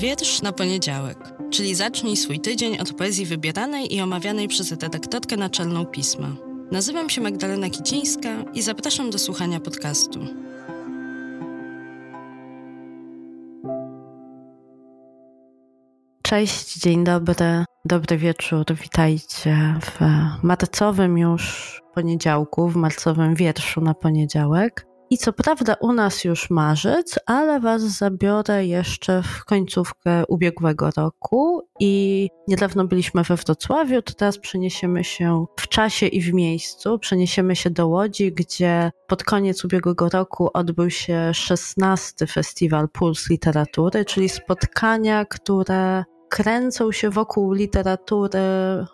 Wiersz na poniedziałek, czyli zacznij swój tydzień od poezji wybieranej i omawianej przez redaktorkę naczelną pisma. Nazywam się Magdalena Kicińska i zapraszam do słuchania podcastu. Cześć, dzień dobry, dobry wieczór, witajcie w marcowym już poniedziałku, w marcowym wierszu na poniedziałek. I co prawda u nas już marzec, ale Was zabiorę jeszcze w końcówkę ubiegłego roku i niedawno byliśmy we Wrocławiu, to teraz przeniesiemy się w czasie i w miejscu. Przeniesiemy się do Łodzi, gdzie pod koniec ubiegłego roku odbył się 16. Festiwal Puls Literatury, czyli spotkania, które kręcą się wokół literatury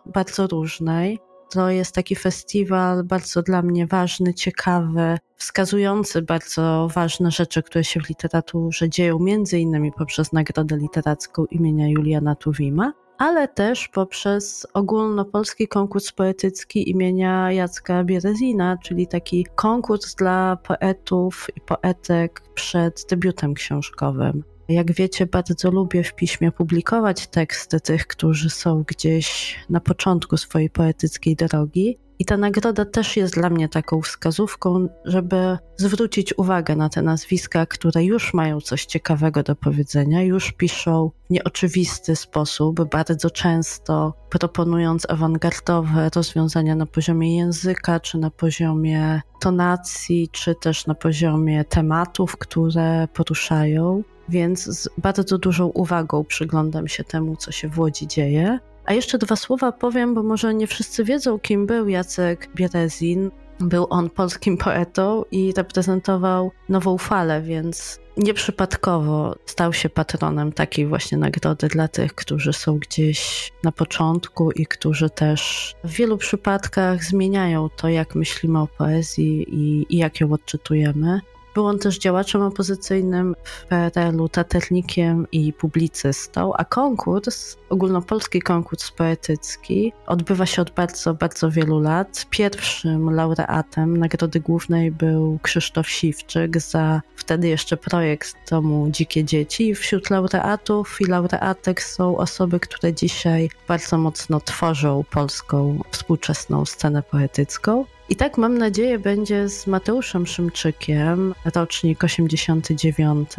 bardzo różnej. To jest taki festiwal bardzo dla mnie ważny, ciekawy, wskazujący bardzo ważne rzeczy, które się w literaturze dzieją, między innymi poprzez Nagrodę Literacką imienia Juliana Tuwima, ale też poprzez ogólnopolski konkurs poetycki imienia Jacka Bierezina, czyli taki konkurs dla poetów i poetek przed debiutem książkowym. Jak wiecie, bardzo lubię w piśmie publikować teksty tych, którzy są gdzieś na początku swojej poetyckiej drogi. I ta nagroda też jest dla mnie taką wskazówką, żeby zwrócić uwagę na te nazwiska, które już mają coś ciekawego do powiedzenia, już piszą w nieoczywisty sposób, bardzo często proponując awangardowe rozwiązania na poziomie języka, czy na poziomie tonacji, czy też na poziomie tematów, które poruszają więc z bardzo dużą uwagą przyglądam się temu, co się w Łodzi dzieje. A jeszcze dwa słowa powiem, bo może nie wszyscy wiedzą, kim był Jacek Bierezin. Był on polskim poetą i reprezentował nową falę, więc nieprzypadkowo stał się patronem takiej właśnie nagrody dla tych, którzy są gdzieś na początku i którzy też w wielu przypadkach zmieniają to, jak myślimy o poezji i, i jak ją odczytujemy. Był on też działaczem opozycyjnym w PRL-u, taternikiem i publicystą, a konkurs, ogólnopolski konkurs poetycki, odbywa się od bardzo, bardzo wielu lat. Pierwszym laureatem Nagrody Głównej był Krzysztof Siwczyk za wtedy jeszcze projekt Domu Dzikie Dzieci. Wśród laureatów i laureatek są osoby, które dzisiaj bardzo mocno tworzą polską współczesną scenę poetycką. I tak mam nadzieję będzie z Mateuszem Szymczykiem, rocznik 89,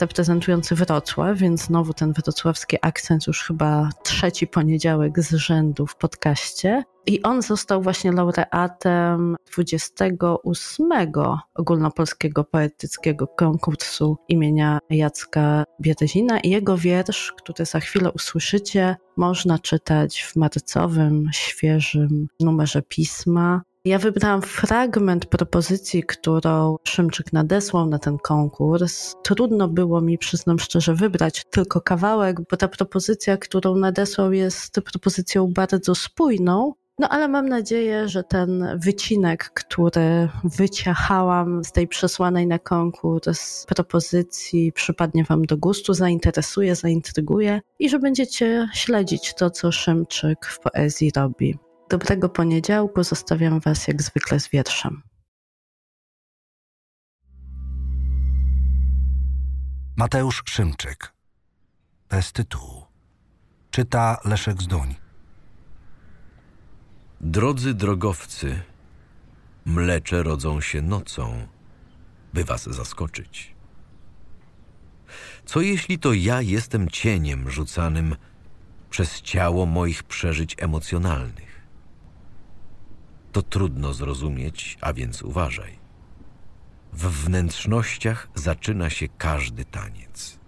reprezentujący Wrocław, więc znowu ten wrocławski akcent już chyba trzeci poniedziałek z rzędu w podcaście. I on został właśnie laureatem 28 ogólnopolskiego poetyckiego konkursu imienia Jacka Bierezina i jego wiersz, który za chwilę usłyszycie, można czytać w marcowym, świeżym numerze pisma. Ja wybrałam fragment propozycji, którą Szymczyk nadesłał na ten konkurs. Trudno było mi, przyznam szczerze, wybrać tylko kawałek, bo ta propozycja, którą nadesłał, jest propozycją bardzo spójną. No ale mam nadzieję, że ten wycinek, który wyciachałam z tej przesłanej na konkurs propozycji, przypadnie Wam do gustu, zainteresuje, zaintryguje i że będziecie śledzić to, co Szymczyk w poezji robi. Dobrego poniedziałku zostawiam Was jak zwykle z wierszem. Mateusz Szymczyk. Bez tytułu. Czyta Leszek Zduń. Drodzy drogowcy, mlecze rodzą się nocą, by was zaskoczyć. Co jeśli to ja jestem cieniem rzucanym przez ciało moich przeżyć emocjonalnych? To trudno zrozumieć, a więc uważaj. W wnętrznościach zaczyna się każdy taniec.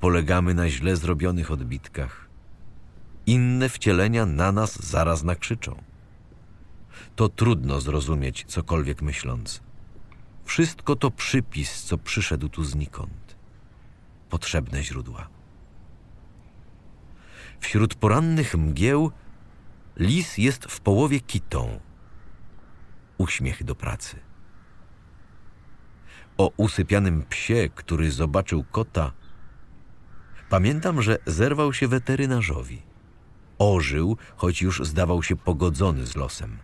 Polegamy na źle zrobionych odbitkach. Inne wcielenia na nas zaraz nakrzyczą. To trudno zrozumieć, cokolwiek myśląc. Wszystko to przypis, co przyszedł tu znikąd. Potrzebne źródła. Wśród porannych mgieł Lis jest w połowie kitą. Uśmiech do pracy. O usypianym psie, który zobaczył kota, pamiętam, że zerwał się weterynarzowi. Ożył, choć już zdawał się pogodzony z losem.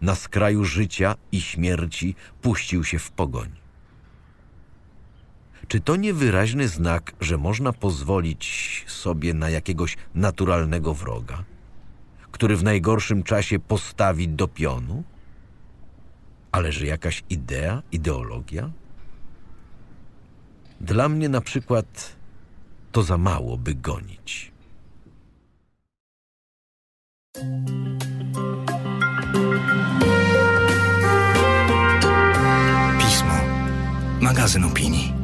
Na skraju życia i śmierci puścił się w pogoń. Czy to niewyraźny znak, że można pozwolić sobie na jakiegoś naturalnego wroga, który w najgorszym czasie postawi do pionu? Ale że jakaś idea, ideologia? Dla mnie na przykład to za mało, by gonić. Pismo. Magazyn opinii.